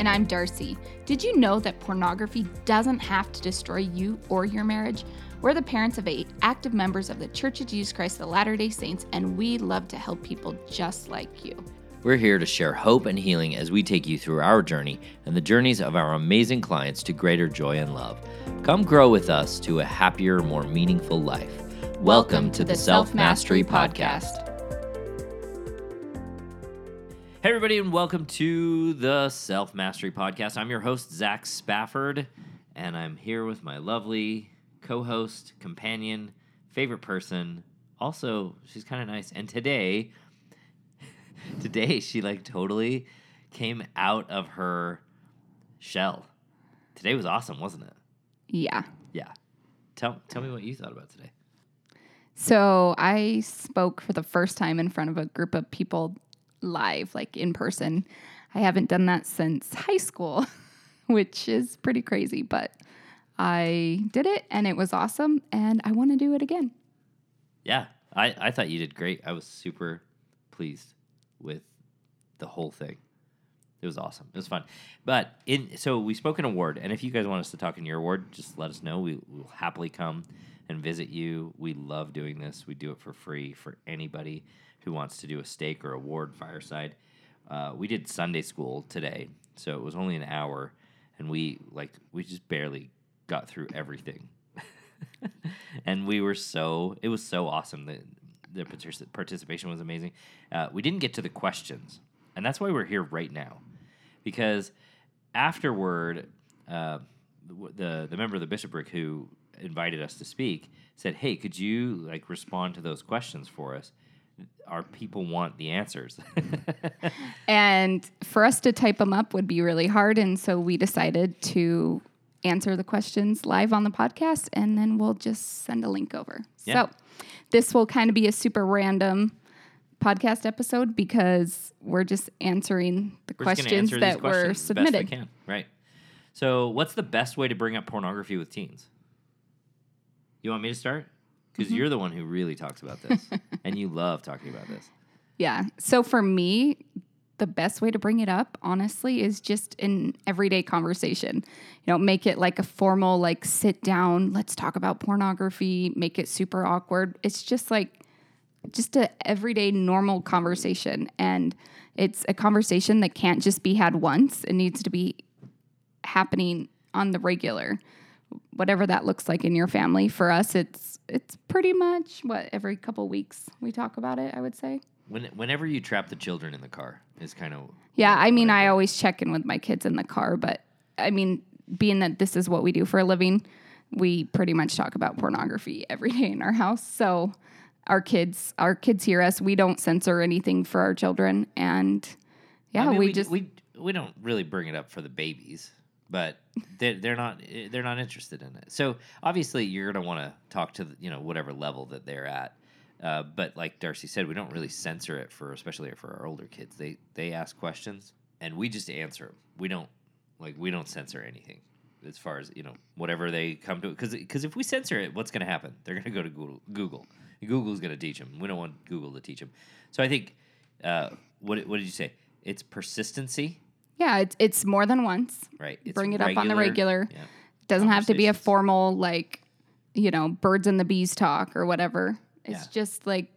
And I'm Darcy. Did you know that pornography doesn't have to destroy you or your marriage? We're the parents of eight active members of the Church of Jesus Christ of Latter day Saints, and we love to help people just like you. We're here to share hope and healing as we take you through our journey and the journeys of our amazing clients to greater joy and love. Come grow with us to a happier, more meaningful life. Welcome, Welcome to, to, the Self Mastery Podcast. Hey, everybody, and welcome to the Self Mastery Podcast. I'm your host, Zach Spafford, and I'm here with my lovely co host, companion, favorite person. Also, she's kind of nice. And today, today, she like totally came out of her shell. Today was awesome, wasn't it? Yeah. Yeah. Tell, tell me what you thought about today. So, I spoke for the first time in front of a group of people live, like in person. I haven't done that since high school, which is pretty crazy, but I did it and it was awesome and I want to do it again. Yeah, I, I thought you did great. I was super pleased with the whole thing. It was awesome. It was fun. But in so we spoke an award, and if you guys want us to talk in your ward, just let us know. We will happily come and visit you. We love doing this. We do it for free for anybody who wants to do a stake or a ward fireside. Uh, we did Sunday school today, so it was only an hour, and we like we just barely got through everything. and we were so it was so awesome. The the participation was amazing. Uh, we didn't get to the questions, and that's why we're here right now, because afterward, uh, the the member of the bishopric who invited us to speak said, "Hey, could you like respond to those questions for us?" Our people want the answers. and for us to type them up would be really hard. And so we decided to answer the questions live on the podcast and then we'll just send a link over. Yeah. So this will kind of be a super random podcast episode because we're just answering the we're questions that were submitted. Right. So, what's the best way to bring up pornography with teens? You want me to start? Because mm-hmm. you're the one who really talks about this and you love talking about this. Yeah. So for me, the best way to bring it up, honestly, is just an everyday conversation. You know, make it like a formal, like sit down, let's talk about pornography, make it super awkward. It's just like, just a everyday normal conversation. And it's a conversation that can't just be had once, it needs to be happening on the regular whatever that looks like in your family. For us, it's it's pretty much what every couple weeks we talk about it. I would say. When, whenever you trap the children in the car is kind of yeah. I mean, I always check in with my kids in the car, but I mean, being that this is what we do for a living, we pretty much talk about pornography every day in our house. So our kids, our kids hear us. We don't censor anything for our children, and yeah, I mean, we, we, just we we don't really bring it up for the babies but they're, they're not eh, they're not interested in it. So obviously you're gonna want to talk to you know whatever level that they're at. Uh, but like Darcy said, we don't really censor it for especially for our older kids. They they ask questions and we just answer them. We don't like we don't censor anything as far as you know whatever they come to because because if we censor it, what's going to happen? They're going to go to Google. Google. Google's going to teach them. We don't want Google to teach them. So I think uh, what what did you say? It's persistency yeah, it's it's more than once. Right. It's Bring it regular, up on the regular. Yeah. Doesn't have to be a formal like, you know, birds and the bees talk or whatever. It's yeah. just like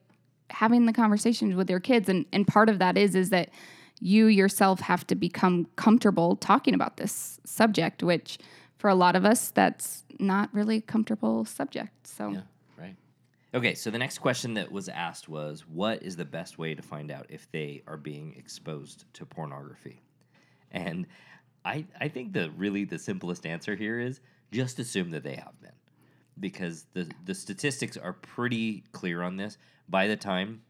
having the conversations with your kids and and part of that is is that you yourself have to become comfortable talking about this subject, which for a lot of us that's not really a comfortable subject. So yeah, right. Okay, so the next question that was asked was what is the best way to find out if they are being exposed to pornography? And I I think the really the simplest answer here is just assume that they have been. Because the the statistics are pretty clear on this. By the time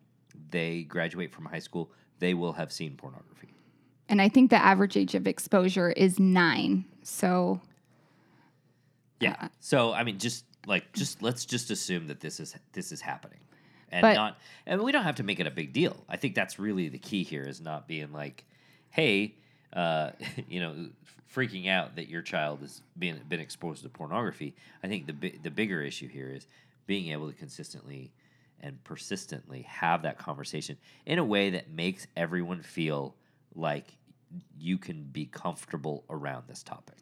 they graduate from high school, they will have seen pornography. And I think the average age of exposure is 9. So yeah. Uh, so I mean just like just let's just assume that this is this is happening, and But- not and we don't have to make it a big deal. I think that's really the key here is not being like, hey, uh, you know, freaking out that your child has been been exposed to pornography. I think the bi- the bigger issue here is being able to consistently and persistently have that conversation in a way that makes everyone feel like you can be comfortable around this topic.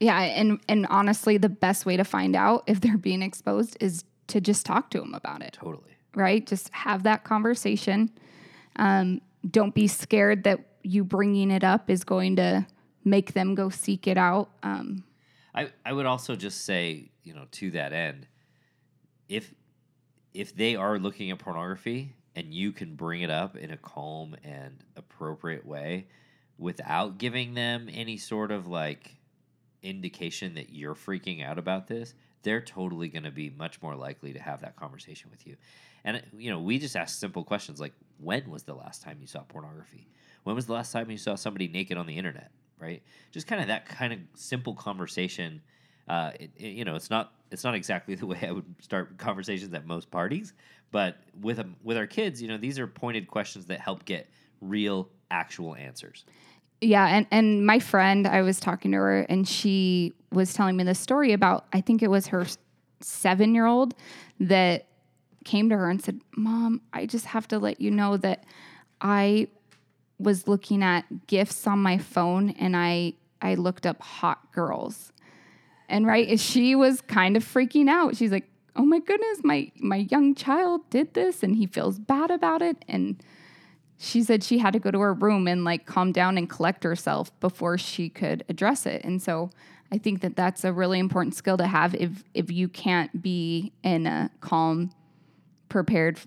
Yeah, and and honestly, the best way to find out if they're being exposed is to just talk to them about it. Totally. right? Just have that conversation. Um, don't be scared that you bringing it up is going to make them go seek it out. Um, I, I would also just say, you know, to that end, if if they are looking at pornography and you can bring it up in a calm and appropriate way without giving them any sort of like indication that you're freaking out about this, they're totally going to be much more likely to have that conversation with you. And you know, we just ask simple questions like when was the last time you saw pornography? When was the last time you saw somebody naked on the internet, right? Just kind of that kind of simple conversation uh, it, it- you know, it's not it's not exactly the way I would start conversations at most parties, but with um, with our kids, you know, these are pointed questions that help get real, actual answers. yeah, and and my friend, I was talking to her, and she was telling me this story about I think it was her seven year old that came to her and said, "Mom, I just have to let you know that I was looking at gifts on my phone, and I I looked up hot girls." And right, she was kind of freaking out. She's like, "Oh my goodness, my my young child did this and he feels bad about it." And she said she had to go to her room and like calm down and collect herself before she could address it. And so I think that that's a really important skill to have if if you can't be in a calm, prepared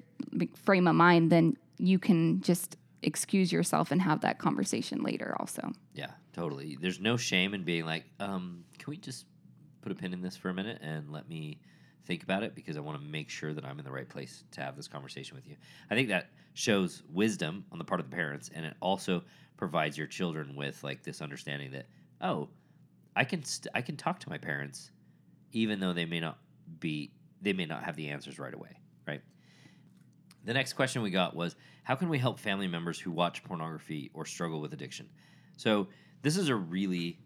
frame of mind, then you can just excuse yourself and have that conversation later also. Yeah, totally. There's no shame in being like, um, can we just put a pin in this for a minute and let me think about it because I want to make sure that I'm in the right place to have this conversation with you. I think that shows wisdom on the part of the parents and it also provides your children with like this understanding that oh, I can st- I can talk to my parents even though they may not be they may not have the answers right away, right? The next question we got was How can we help family members who watch pornography or struggle with addiction? So, this is a really,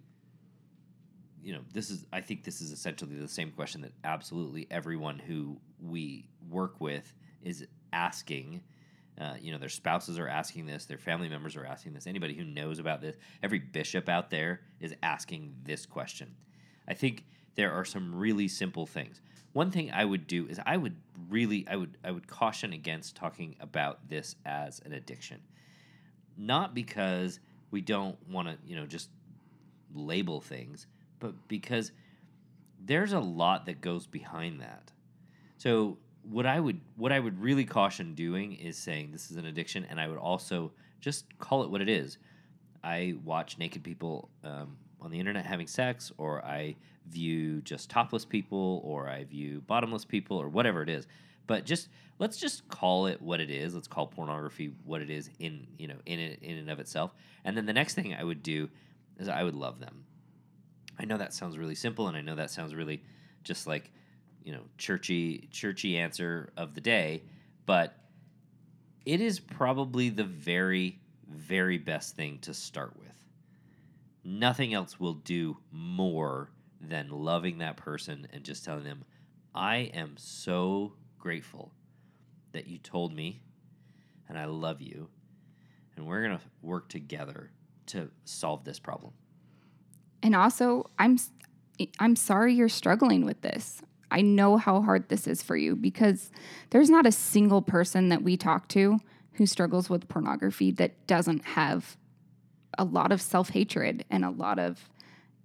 you know, this is, I think this is essentially the same question that absolutely everyone who we work with is asking. Uh, you know, their spouses are asking this, their family members are asking this, anybody who knows about this, every bishop out there is asking this question. I think there are some really simple things. One thing I would do is I would really I would I would caution against talking about this as an addiction. Not because we don't want to, you know, just label things, but because there's a lot that goes behind that. So what I would what I would really caution doing is saying this is an addiction, and I would also just call it what it is. I watch naked people um, on the internet having sex, or I view just topless people, or I view bottomless people, or whatever it is. But just let's just call it what it is. Let's call pornography what it is in you know in it, in and of itself. And then the next thing I would do is I would love them. I know that sounds really simple, and I know that sounds really just like you know churchy churchy answer of the day, but it is probably the very very best thing to start with. Nothing else will do more than loving that person and just telling them, I am so grateful that you told me and I love you and we're going to work together to solve this problem. And also, I'm I'm sorry you're struggling with this. I know how hard this is for you because there's not a single person that we talk to who struggles with pornography that doesn't have a lot of self-hatred and a lot of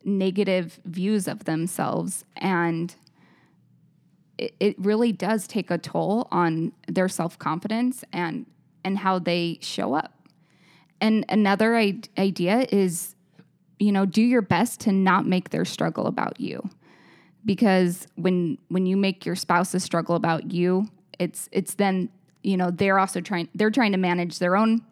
negative views of themselves and it, it really does take a toll on their self-confidence and and how they show up. And another I- idea is you know do your best to not make their struggle about you because when when you make your spouse's struggle about you it's it's then you know they're also trying they're trying to manage their own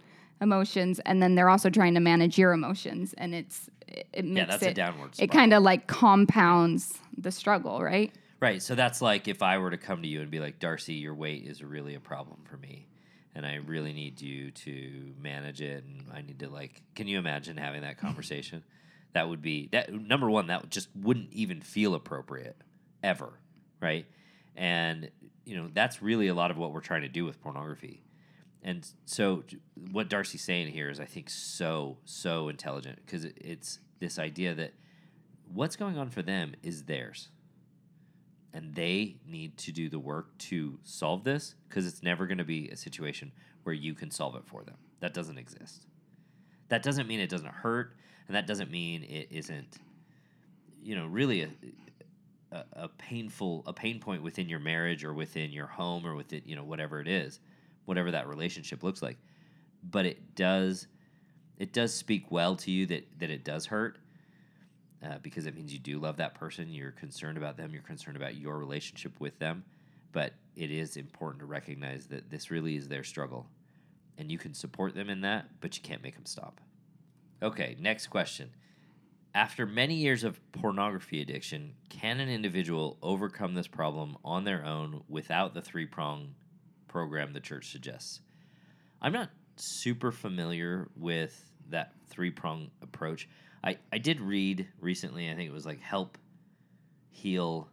emotions and then they're also trying to manage your emotions and it's it, it makes that's a it downward it kind of like compounds the struggle right Right. So that's like if I were to come to you and be like, Darcy, your weight is really a problem for me. And I really need you to manage it. And I need to, like, can you imagine having that conversation? that would be, that number one, that just wouldn't even feel appropriate ever. Right. And, you know, that's really a lot of what we're trying to do with pornography. And so, what Darcy's saying here is, I think, so, so intelligent because it's this idea that what's going on for them is theirs and they need to do the work to solve this because it's never going to be a situation where you can solve it for them. That doesn't exist. That doesn't mean it doesn't hurt, and that doesn't mean it isn't, you know, really a, a, a painful a pain point within your marriage or within your home or within you know whatever it is, whatever that relationship looks like. But it does it does speak well to you that that it does hurt uh, because it means you do love that person. You're concerned about them. You're concerned about your relationship with them. But it is important to recognize that this really is their struggle. And you can support them in that, but you can't make them stop. Okay, next question. After many years of pornography addiction, can an individual overcome this problem on their own without the three prong program the church suggests? I'm not super familiar with that three prong approach. I, I did read recently, I think it was like help, heal,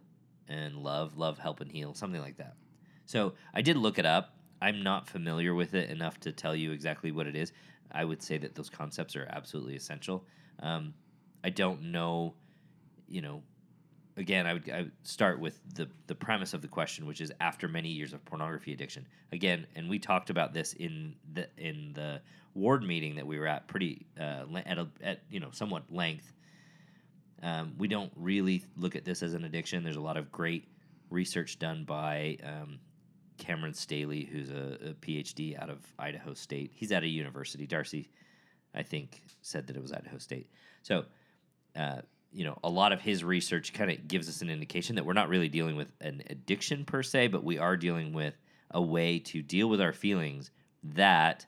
and love. Love, help, and heal. Something like that. So I did look it up. I'm not familiar with it enough to tell you exactly what it is. I would say that those concepts are absolutely essential. Um, I don't know, you know, again, I would, I would start with the, the premise of the question, which is after many years of pornography addiction. Again, and we talked about this in the in the ward meeting that we were at, pretty uh, at a, at you know somewhat length. Um, we don't really look at this as an addiction. There's a lot of great research done by um, Cameron Staley, who's a, a, PhD out of Idaho State. He's at a university. Darcy, I think, said that it was Idaho State. So. Uh, you know, a lot of his research kind of gives us an indication that we're not really dealing with an addiction per se, but we are dealing with a way to deal with our feelings that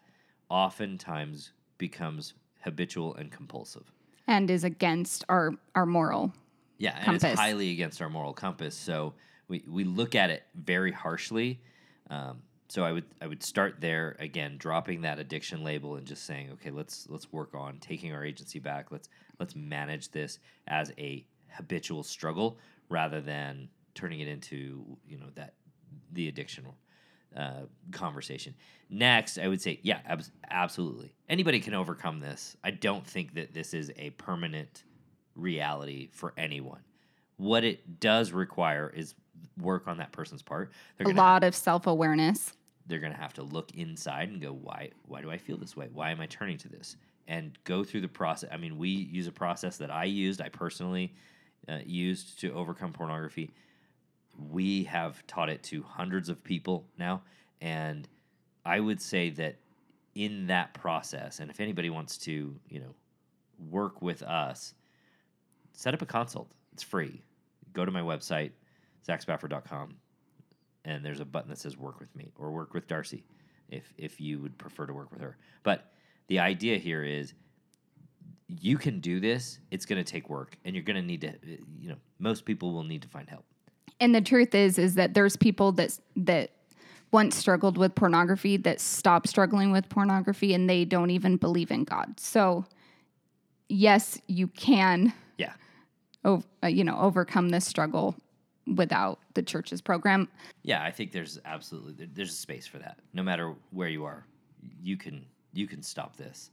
oftentimes becomes habitual and compulsive. And is against our, our moral yeah, and compass. it's highly against our moral compass. So we, we look at it very harshly. Um, so I would I would start there again, dropping that addiction label and just saying, okay, let's let's work on taking our agency back. Let's let's manage this as a habitual struggle rather than turning it into you know that the addiction uh, conversation. Next, I would say, yeah, ab- absolutely. Anybody can overcome this. I don't think that this is a permanent reality for anyone. What it does require is work on that person's part. They're a lot have, of self awareness. They're going to have to look inside and go, why? Why do I feel this way? Why am I turning to this? And go through the process. I mean, we use a process that I used. I personally uh, used to overcome pornography we have taught it to hundreds of people now. And I would say that in that process, and if anybody wants to, you know, work with us, set up a consult. It's free. Go to my website, zachspafford.com, and there's a button that says work with me or work with Darcy if, if you would prefer to work with her. But the idea here is you can do this. It's going to take work, and you're going to need to, you know, most people will need to find help and the truth is is that there's people that that once struggled with pornography that stop struggling with pornography and they don't even believe in God. So yes, you can yeah. Ov- uh, you know, overcome this struggle without the church's program. Yeah, I think there's absolutely there's a space for that. No matter where you are, you can you can stop this.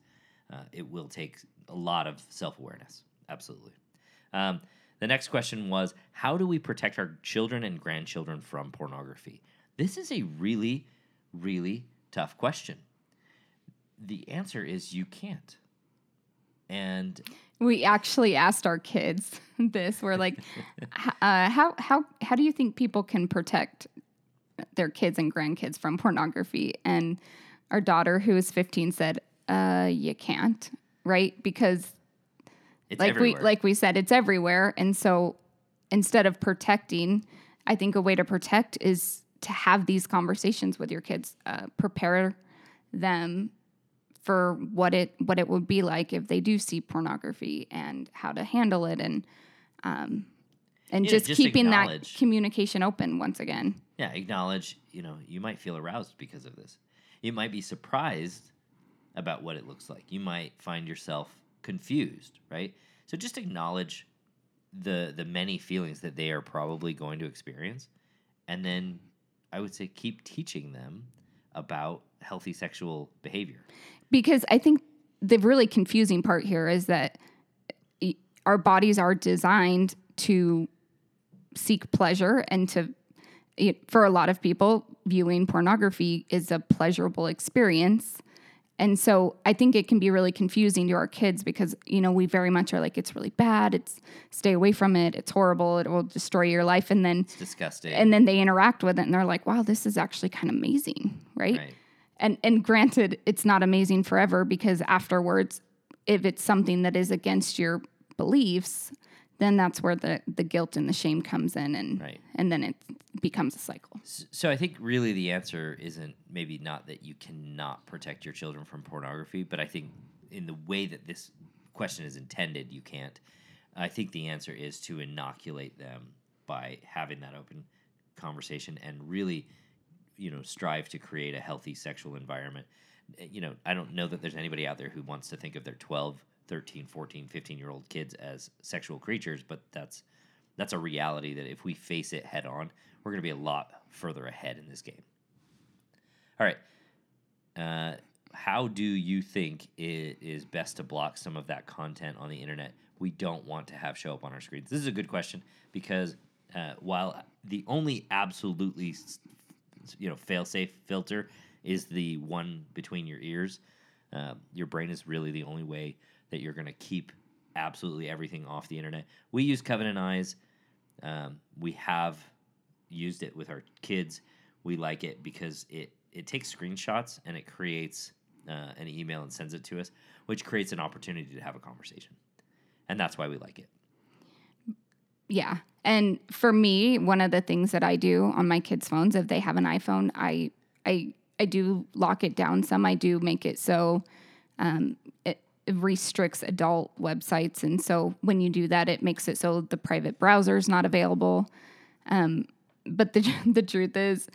Uh, it will take a lot of self awareness. Absolutely. Um, the next question was How do we protect our children and grandchildren from pornography? This is a really, really tough question. The answer is you can't. And we actually asked our kids this. We're like, uh, how how how do you think people can protect their kids and grandkids from pornography? And our daughter, who is 15, said, uh, "You can't, right? Because it's like everywhere. we like we said, it's everywhere. And so instead of protecting, I think a way to protect is to have these conversations with your kids, uh, prepare them for what it what it would be like if they do see pornography and how to handle it and um, and Yeah, just, just keeping that communication open once again. Yeah, acknowledge, you know, you might feel aroused because of this. You might be surprised about what it looks like. You might find yourself confused, right? So just acknowledge the the many feelings that they are probably going to experience and then I would say keep teaching them about healthy sexual behavior. because I think the really confusing part here is that eh, our bodies are designed to seek pleasure and to it, for a lot of people viewing pornography is a pleasurable experience and so i think it can be really confusing to our kids because you know we very much are like it's really bad it's stay away from it it's horrible it will destroy your life and then It's disgusting. and then they interact with it and they're like wow this is actually kind of amazing right? right. and and granted it's not amazing forever because afterwards if it's something that is against your beliefs then that's where the the guilt and the shame comes in and Right. and then it becomes a cycle So I think really the answer isn't maybe not that you cannot protect your children from pornography, but I think in the way that this question is intended, you can't. I think the answer is to inoculate them by having that open conversation and really, you know, strive to create a healthy sexual environment. You know, I don't know that there's anybody out there who wants to think of their 12, 13, 14, 15 year old kids as sexual creatures, but that's that's a reality that if we face it head on, we're going to be a lot further ahead in this game. All right. Uh, how do you think it is best to block some of that content on the internet we don't want to have show up on our screens? This is a good question because uh, while the only absolutely you know fail-safe filter is the one between your ears, uh, your brain is really the only way that you're going to keep absolutely everything off the internet. We use Covenant Eyes. Um, we have used it with our kids. We like it because it it takes screenshots and it creates uh, an email and sends it to us, which creates an opportunity to have a conversation, and that's why we like it. yeah and for me one of the things that i do on my kids phones if they have an iphone i i i do lock it down some i do make it so um, restricts adult websites. And so when you do that it makes it so the private browser is not available. Um, but the the truth is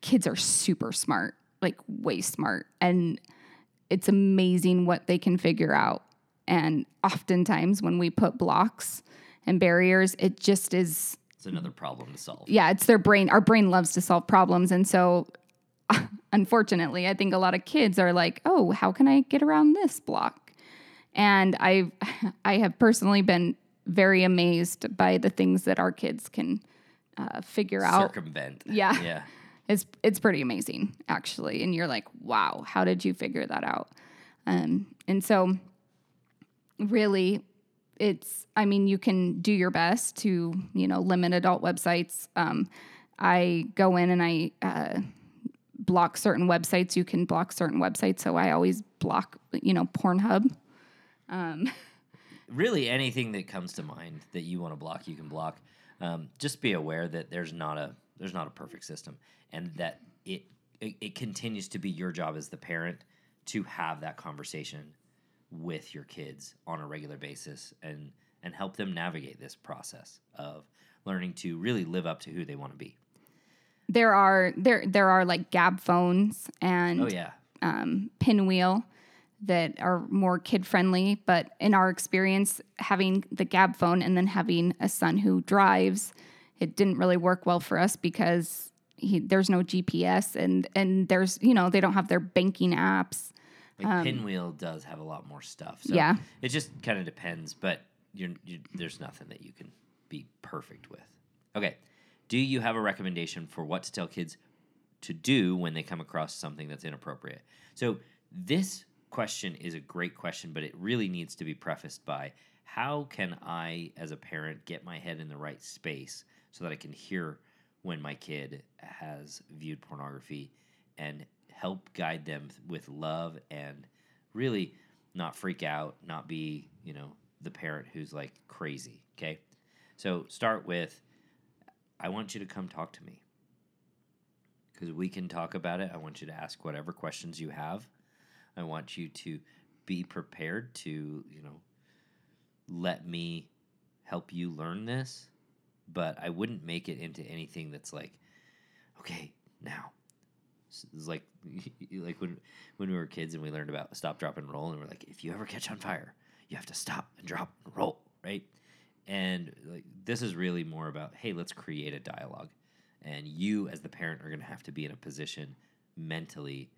kids are super smart like way smart. And it's amazing what they can figure out. And oftentimes when we put blocks and barriers it just is It's another problem to solve. yeah it's their brain our brain loves to solve problems. And so unfortunately i think a lot of kids are like oh how can i get around this block and i i have personally been very amazed by the things that our kids can uh, figure out. Circumvent. Yeah. Yeah. it's it's pretty amazing actually. And you're like wow how did you figure that out? Um, and so really it's i mean you can do your best to you know limit adult websites. Um, i go in and i uh, block certain websites. You can block certain websites. So i always block you know pornhub really anything that comes to mind that you want to block you can block. Um, just be aware that there's not a there's not a perfect system and that it, it it continues to be your job as the parent to have that conversation with your kids on a regular basis and and help them navigate this process of learning to really live up to who they want to be. There are there there are like Gabb phones and oh yeah. um, pinwheel that are more kid friendly. But in our experience, having the Gabb phone and then having a son who drives, it didn't really work well for us because he, there's no GPS and and there's you know they don't have their banking apps. like pinwheel does have a lot more stuff so Um, Yeah. it just kind of depends but you're, you there's nothing that you can be perfect with okay do you have a recommendation for what to tell kids to do when they come across something that's inappropriate so this question is a great question but it really needs to be prefaced by how can i as a parent get my head in the right space so that i can hear when my kid has viewed pornography and help guide them with love and really not freak out, not be, you know, the parent who's like crazy. Okay. So start with I want you to come talk to me because we can talk about it. I want you to ask whatever questions you have. I want you to be prepared to, you know, let me help you learn this but I wouldn't make it into anything that's like, okay, now. It's like like when when we were kids and we learned about stop, drop, and roll, and we're like, if you ever catch on fire, you have to stop and drop and roll, right? And like this is really more about, hey, let's create a dialogue, and you as the parent are going to have to be in a position mentally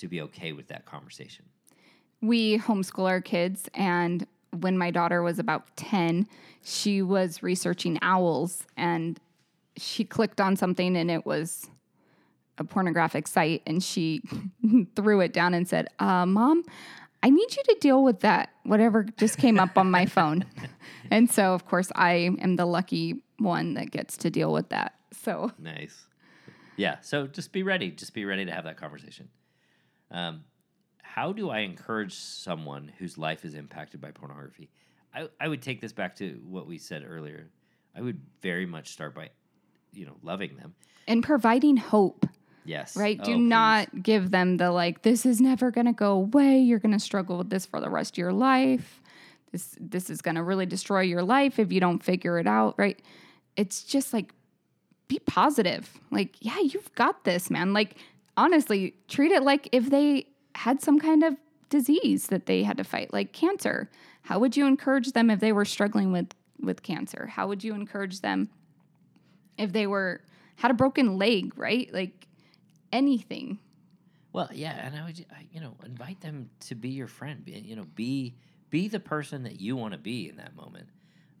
to be okay with that conversation. we homeschool our kids and when my daughter was about 10 she was researching owls and she clicked on something and it was a pornographic site and she threw it down and said uh, mom i need you to deal with that whatever just came up on my phone and so of course i am the lucky one that gets to deal with that so Nice. Yeah. So just be ready. Just be ready to have that conversation. Um, how do I encourage someone whose life is impacted by pornography? I, I would take this back to what we said earlier. I would very much start by, you know, loving them. and providing hope Yes. right? Oh, Do please. not give them the like, this is never going to go away. You're going to struggle with this for the rest of your life. This this is going to really destroy your life if you don't figure it out, right? It's just like be positive. Like, yeah, you've got this, man. Like honestly, treat it like if they had some kind of disease that they had to fight, like cancer. How would you encourage them if they were struggling with with cancer? How would you encourage them if they were had a broken leg, right? Like anything. Well, yeah, and I would, you know, invite them to be your friend. You know, be be the person that you want to be in that moment.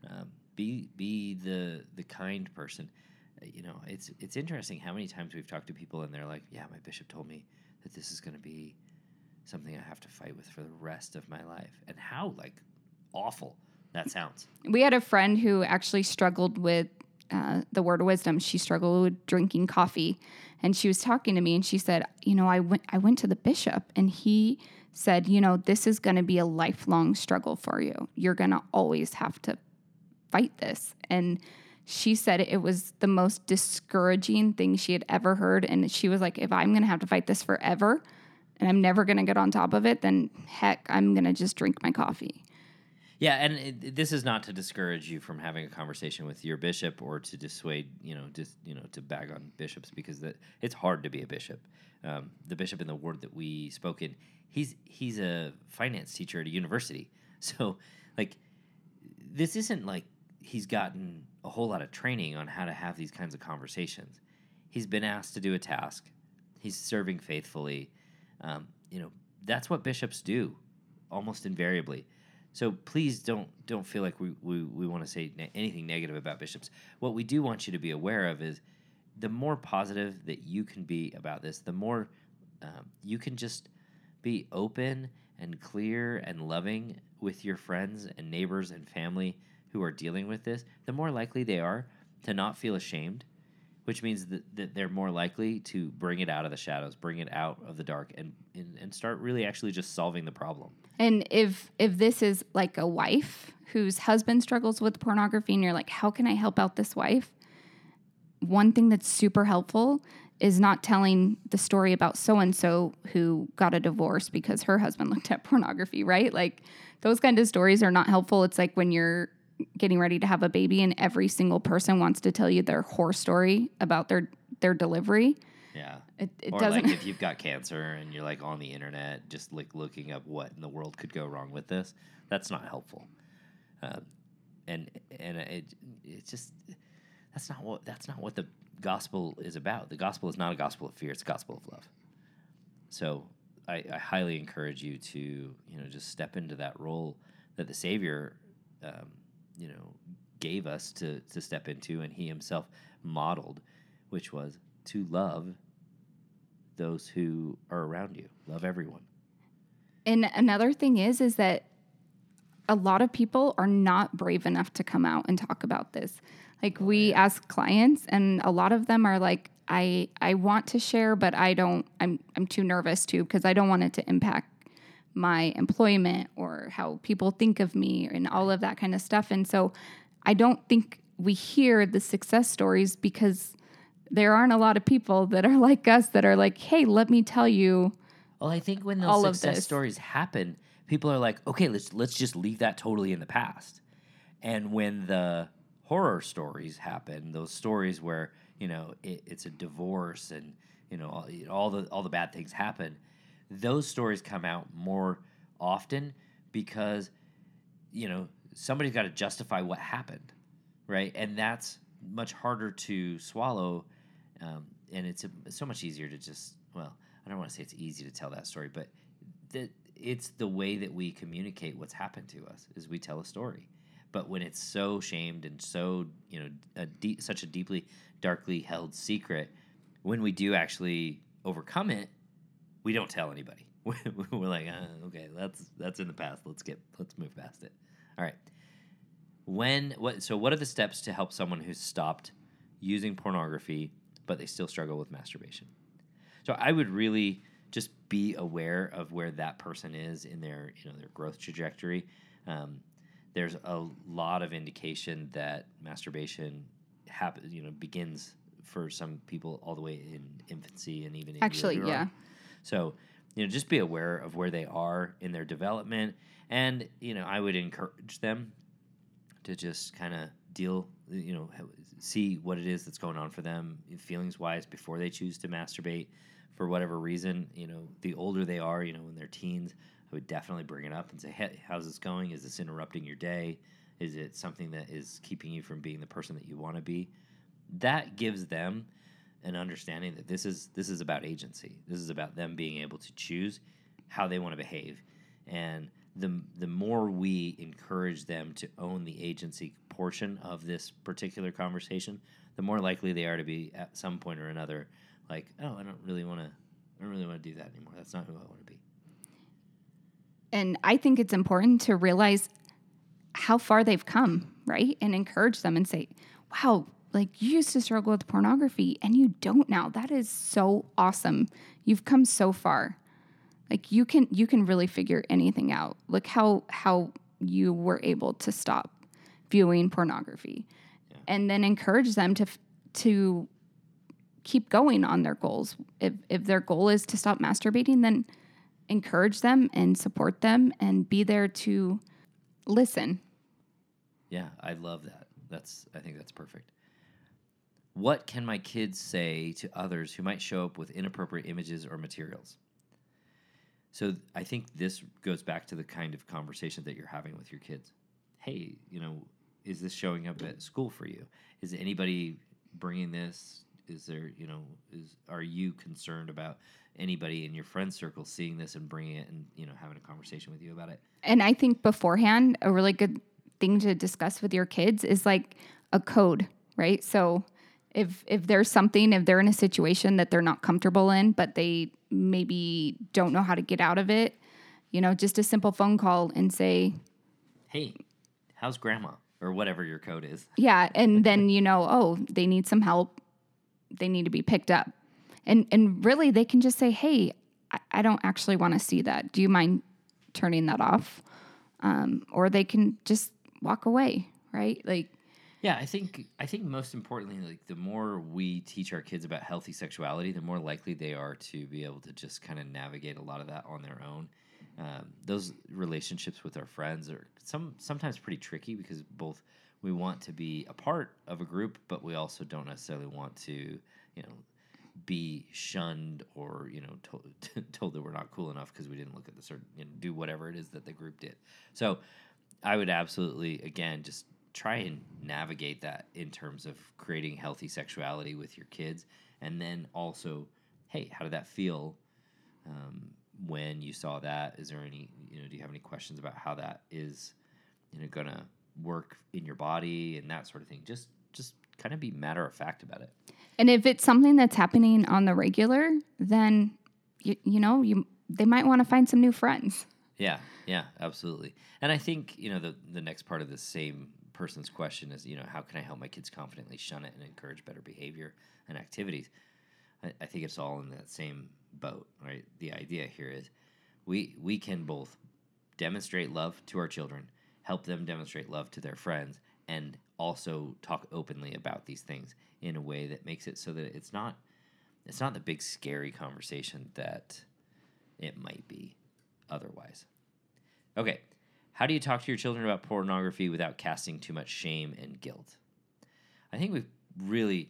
Um, be be the the kind person. You know, it's it's interesting how many times we've talked to people and they're like, "Yeah, my bishop told me that this is going to be something I have to fight with for the rest of my life," and how like awful that sounds. We had a friend who actually struggled with uh, the word of wisdom. She struggled with drinking coffee, and she was talking to me, and she said, "You know, I went I went to the bishop, and he said, you know, this is going to be a lifelong struggle for you. You're going to always have to fight this." And she said it was the most discouraging thing she had ever heard, and she was like, "If I'm going to have to fight this forever." And I'm never going to get on top of it, then heck, I'm going to just drink my coffee. Yeah, and it, this is not to discourage you from having a conversation with your bishop or to dissuade, you know, just you know, to bag on bishops because that it's hard to be a bishop. Um, the bishop in the ward that we spoke in, he's he's a finance teacher at a university, so like this isn't like he's gotten a whole lot of training on how to have these kinds of conversations. He's been asked to do a task. He's serving faithfully. Um, you know, that's what bishops do, almost invariably. So please don't don't feel like we, we, we want to say ne- anything negative about bishops. What we do want you to be aware of is the more positive that you can be about this, the more um, you can just be open and clear and loving with your friends and neighbors and family who are dealing with this, the more likely they are to not feel ashamed, which means that, that they're more likely to bring it out of the shadows, bring it out of the dark, and, and, and start really actually just solving the problem. And if if this is like a wife whose husband struggles with pornography and you're like, how can I help out this wife? One thing that's super helpful is not telling the story about so and so who got a divorce because her husband looked at pornography, right? Like those kind of stories are not helpful. It's like when you're getting ready to have a baby and every single person wants to tell you their horror story about their their delivery. Yeah. It, it or doesn't like if you've got cancer and you're like on the internet, just like looking up what in the world could go wrong with this. That's not helpful. Um, and and it it's just that's not what that's not what the gospel is about. The gospel is not a gospel of fear; it's a gospel of love. So I, I highly encourage you to you know just step into that role that the Savior um, you know gave us to to step into, and He Himself modeled, which was to love those who are around you. Love everyone. And another thing is is that a lot of people are not brave enough to come out and talk about this. Like oh, we ask clients and a lot of them are like I I want to share but I don't I'm I'm too nervous to because I don't want it to impact my employment or how people think of me and all of that kind of stuff. And so I don't think we hear the success stories because there aren't a lot of people that are like us that are like, "Hey, let me tell you Well, I think when those success stories happen, people are like, okay, let's let's just leave that totally in the past. And when the horror stories happen, those stories where you know it, it's a divorce and you know all, all the all the bad things happen, those stories come out more often because you know somebody's got to justify what happened, right? And that's much harder to swallow, um, and it's, a, it's so much easier to just well, I don't want to say it's easy to tell that story, but that it's the way that we communicate what's happened to us is we tell a story. But when it's so shamed and so you know a deep, such a deeply darkly held secret, when we do actually overcome it, we don't tell anybody. We're like, uh, okay, that's that's in the past. Let's get let's move past it. All right. When what? So what are the steps to help someone who's stopped using pornography but they still struggle with masturbation? So I would really just be aware of where that person is in their you know their growth trajectory. Um, there's a lot of indication that masturbation happens you know begins for some people all the way in infancy and even in Actually, yeah. So you know just be aware of where they are in their development, and you know I would encourage them to just kind of deal you know see what it is that's going on for them feelings wise before they choose to masturbate. For whatever reason you know the older they are you know when they're teens i would definitely bring it up and say hey how's this going? Is this interrupting your day? Is it something that is keeping you from being the person that you want to be? That gives them an understanding that this is this is about agency this is about them being able to choose how they want to behave and the the more we encourage them to own the agency portion of this particular conversation, the more likely they are to be at some point or another like, oh, I don't really want to, I don't really want to do that anymore. That's not who I want to be. And I think it's important to realize how far they've come, right? And encourage them and say, wow, like you used to struggle with pornography and you don't now. That is so awesome. You've come so far. Like you can you can really figure anything out. Look how how you were able to stop viewing pornography. And then encourage them to to keep going on their goals. If if their goal is to stop masturbating, then encourage them and support them and be there to listen. Yeah, I love that. That's I think that's perfect. What can my kids say to others who might show up with inappropriate images or materials? So I think this goes back to the kind of conversation that you're having with your kids. Hey, you know, is this showing up at school for you? Is anybody bringing this? Is there, you know, is are you concerned about anybody in your friend circle seeing this and bringing it and you know having a conversation with you about it? And I think beforehand, a really good thing to discuss with your kids is like a code, right? So if if there's something, if they're in a situation that they're not comfortable in, but they maybe don't know how to get out of it, you know, just a simple phone call and say, Hey, how's grandma or whatever your code is? yeah, and then you know, oh, they need some help. They need to be picked up. And and really they can just say, "Hey, I, I don't actually want to see that. Do you mind turning that off?" Um, or they can just walk away, right? Like Yeah, I think I think most importantly, like the more we teach our kids about healthy sexuality, the more likely they are to be able to just kind of navigate a lot of that on their own. Um, those relationships with our friends are some sometimes pretty tricky because both we want to be a part of a group, but we also don't necessarily want to, you know, be shunned or you know told, told that we're not cool enough because we didn't look at the certain you know do whatever it is that the group did. So I would absolutely again just try and navigate that in terms of creating healthy sexuality with your kids, and then also, hey, how did that feel um, when you saw that? Is there any you know do you have any questions about how that is you know gonna work in your body and that sort of thing? Just just kind of be matter of fact about it. And if it's something that's happening on the regular, then you, you know, you they might want to find some new friends. Yeah, yeah, absolutely. And I think you know the the next part of the same person's question is you know how can I help my kids confidently shun it and encourage better behavior and activities. I, I think it's all in that same boat, right? The idea here is we we can both demonstrate love to our children, help them demonstrate love to their friends, and also talk openly about these things in a way that makes it so that it's not it's not the big scary conversation that it might be otherwise. Okay, how do you talk to your children about pornography without casting too much shame and guilt? I think we've really,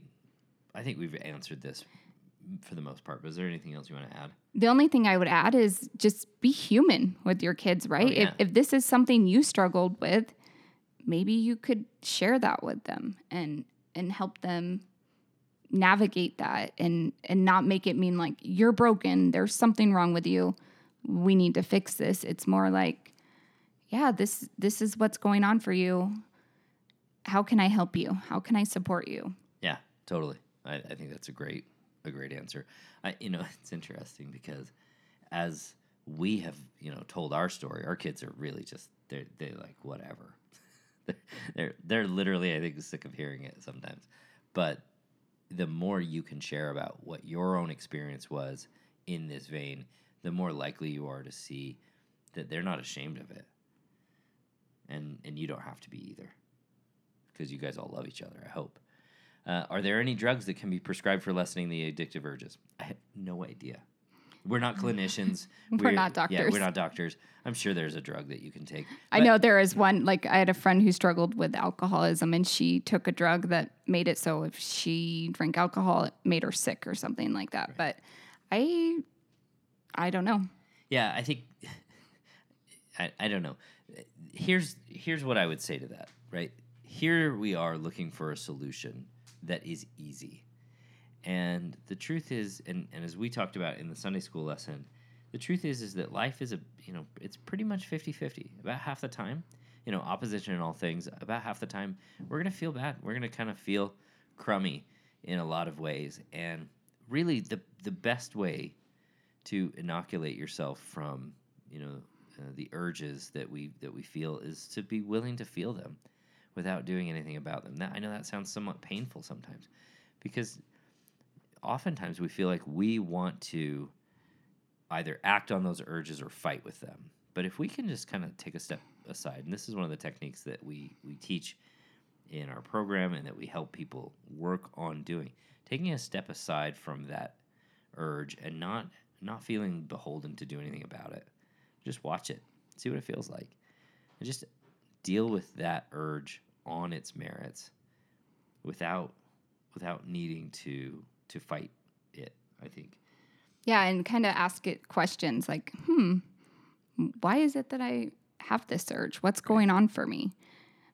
I think we've answered this for the most part. But is there anything else you want to add? The only thing I would add is just be human with your kids, right? Oh, yeah. If if this is something you struggled with, maybe you could share that with them and and help them navigate that and and not make it mean like you're broken, there's something wrong with you. We need to fix this. It's more like yeah, this this is what's going on for you. How can I help you? How can I support you? Yeah, totally. I, I think that's a great a great answer. I you know it's interesting because as we have you know told our story, our kids are really just they're they like whatever. they're, they're they're literally I think sick of hearing it sometimes, but the more you can share about what your own experience was in this vein, the more likely you are to see that they're not ashamed of it, and and you don't have to be either, because you guys all love each other. I hope. Uh, are there any drugs that can be prescribed for lessening the addictive urges? I have no idea. We're not clinicians. We're not doctors. Yeah, we're not doctors. I'm sure there's a drug that you can take. I know there is one, like, I had a friend who struggled with alcoholism and she took a drug that made it so if she drank alcohol, it made her sick or something like that. But I, I don't know. Yeah, I think I, I don't know. Here's here's what I would say to that, right? Here we are looking for a solution that is easy. And the truth is and, and as we talked about in the Sunday school lesson, the truth is is that life is a you know, it's pretty much 50-50. About half the time, you know, opposition in all things, about half the time we're gonna feel bad. We're gonna kind of feel crummy in a lot of ways. And really the the best way to inoculate yourself from you know uh, the urges that we that we feel is to be willing to feel them without doing anything about them. That, I know that sounds somewhat painful sometimes because oftentimes we feel like we want to either act on those urges or fight with them. But if we can just kind of take a step aside, and this is one of the techniques that we we teach in our program and that we help people work on doing, taking a step aside from that urge and not not feeling beholden to do anything about it. Just watch it, see what it feels like, and just deal with that urge on its merits without without needing to to fight it. I think. Yeah. And kind of ask it questions like, hmm, why is it that I have this urge? What's going on for me?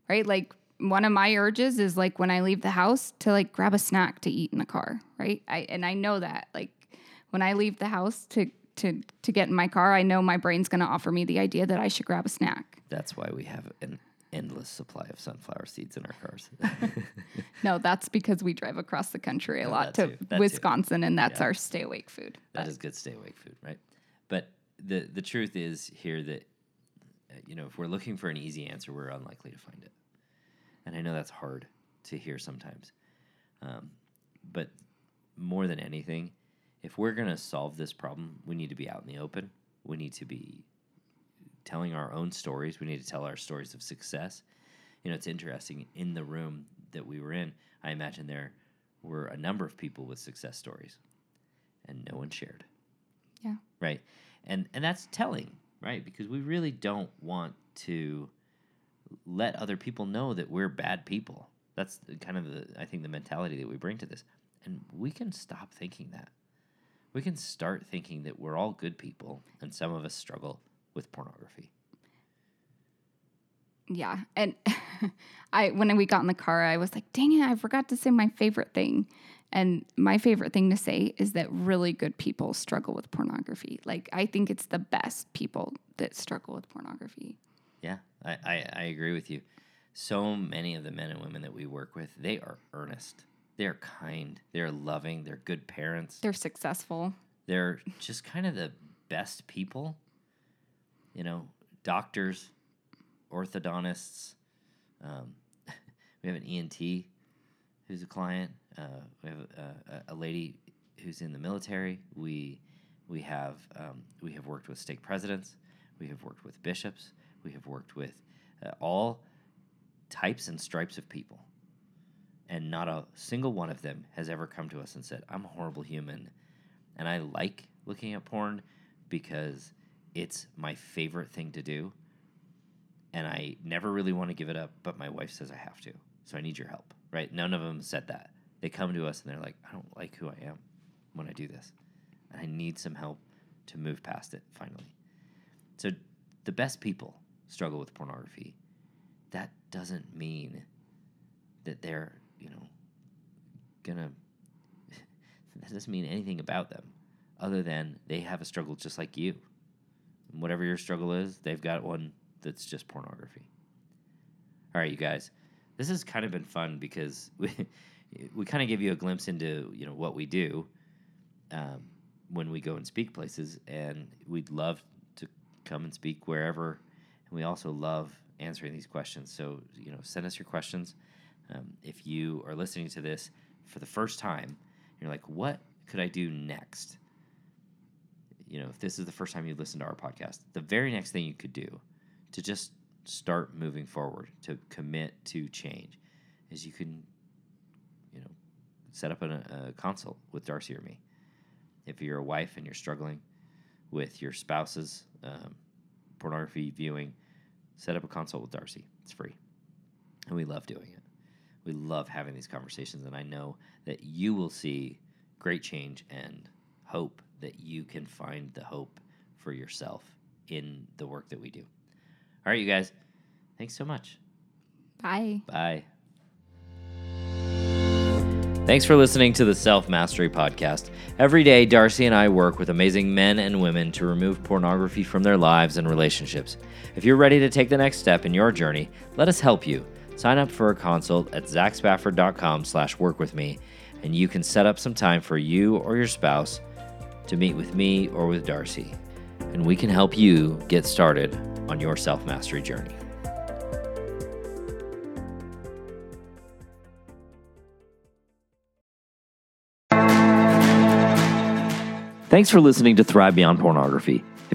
Right. Like, one of my urges is like when I leave the house to like grab a snack to eat in the car, right? I and I know that like when I leave the house to to to get in my car, I know my brain's going to offer me the idea that I should grab a snack. That's why we have an endless supply of sunflower seeds in our cars. No, that's because we drive across the country a Oh, lot to too, that too. Wisconsin and that's Yeah. our stay awake food. That But- is good stay awake food, right? But the the truth is here that uh, you know if we're looking for an easy answer, we're unlikely to find it, and I know that's hard to hear sometimes. Um, but more than anything, if we're going to solve this problem, we need to be out in the open. We need to be telling our own stories. We need to tell our stories of success. You know, it's interesting. In the room that we were in, I imagine there were a number of people with success stories, and no one shared. Yeah. Right. And and that's telling, right? Because we really don't want to let other people know that we're bad people. That's kind of the I think the mentality that we bring to this. And we can stop thinking that. We can start thinking that we're all good people and some of us struggle with pornography. Yeah. And I when we got in the car, I was like, dang it, I forgot to say my favorite thing. And my favorite thing to say is that really good people struggle with pornography. Like I think it's the best people that struggle with pornography. Yeah, I, I, I agree with you. So many of the men and women that we work with, they are earnest. They're kind. They're loving. They're good parents. They're successful. They're just kind of the best people. You know, doctors, orthodontists. Um, we have an ENT who's a client. Uh, we have uh, a, a lady who's in the military. We we have um, we have worked with stake presidents. We have worked with bishops. We have worked with uh, all types and stripes of people, and not a single one of them has ever come to us and said, "I'm a horrible human." and I like looking at porn because it's my favorite thing to do. And I never really want to give it up, but my wife says I have to. So I need your help. right? None of them said that. They come to us and they're like, I don't like who I am when I do this. And I need some help to move past it finally. So the best people struggle with pornography. That doesn't mean that they're, you know, gonna that doesn't mean anything about them other than they have a struggle just like you. And whatever your struggle is, they've got one that's just pornography. All right, you guys. This has kind of been fun because we we kind of give you a glimpse into, you know, what we do um, when we go and speak places and we'd love to come and speak wherever and we also love answering these questions. So, you know, send us your questions. Um, if you are listening to this for the first time, you're like, what could I do next? You know, if this is the first time you listen to our podcast, the very next thing you could do to just start moving forward, to commit to change, is you can, you know, set up a, a consult with Darcy or me. If you're a wife and you're struggling with your spouse's um, pornography viewing, set up a consult with Darcy. It's free. And we love doing it. We love having these conversations. And I know that you will see great change and hope that you can find the hope for yourself in the work that we do. All right, you guys. Thanks so much. Bye. Bye. Thanks for listening to the Self Mastery Podcast. Every day, Darcy and I work with amazing men and women to remove pornography from their lives and relationships. If you're ready to take the next step in your journey, let us help you. Sign up for a consult at zachspafford.com slash work with me, and you can set up some time for you or your spouse to meet with me or with Darcy. And we can help you get started on your self mastery journey. Thanks for listening to Thrive Beyond Pornography.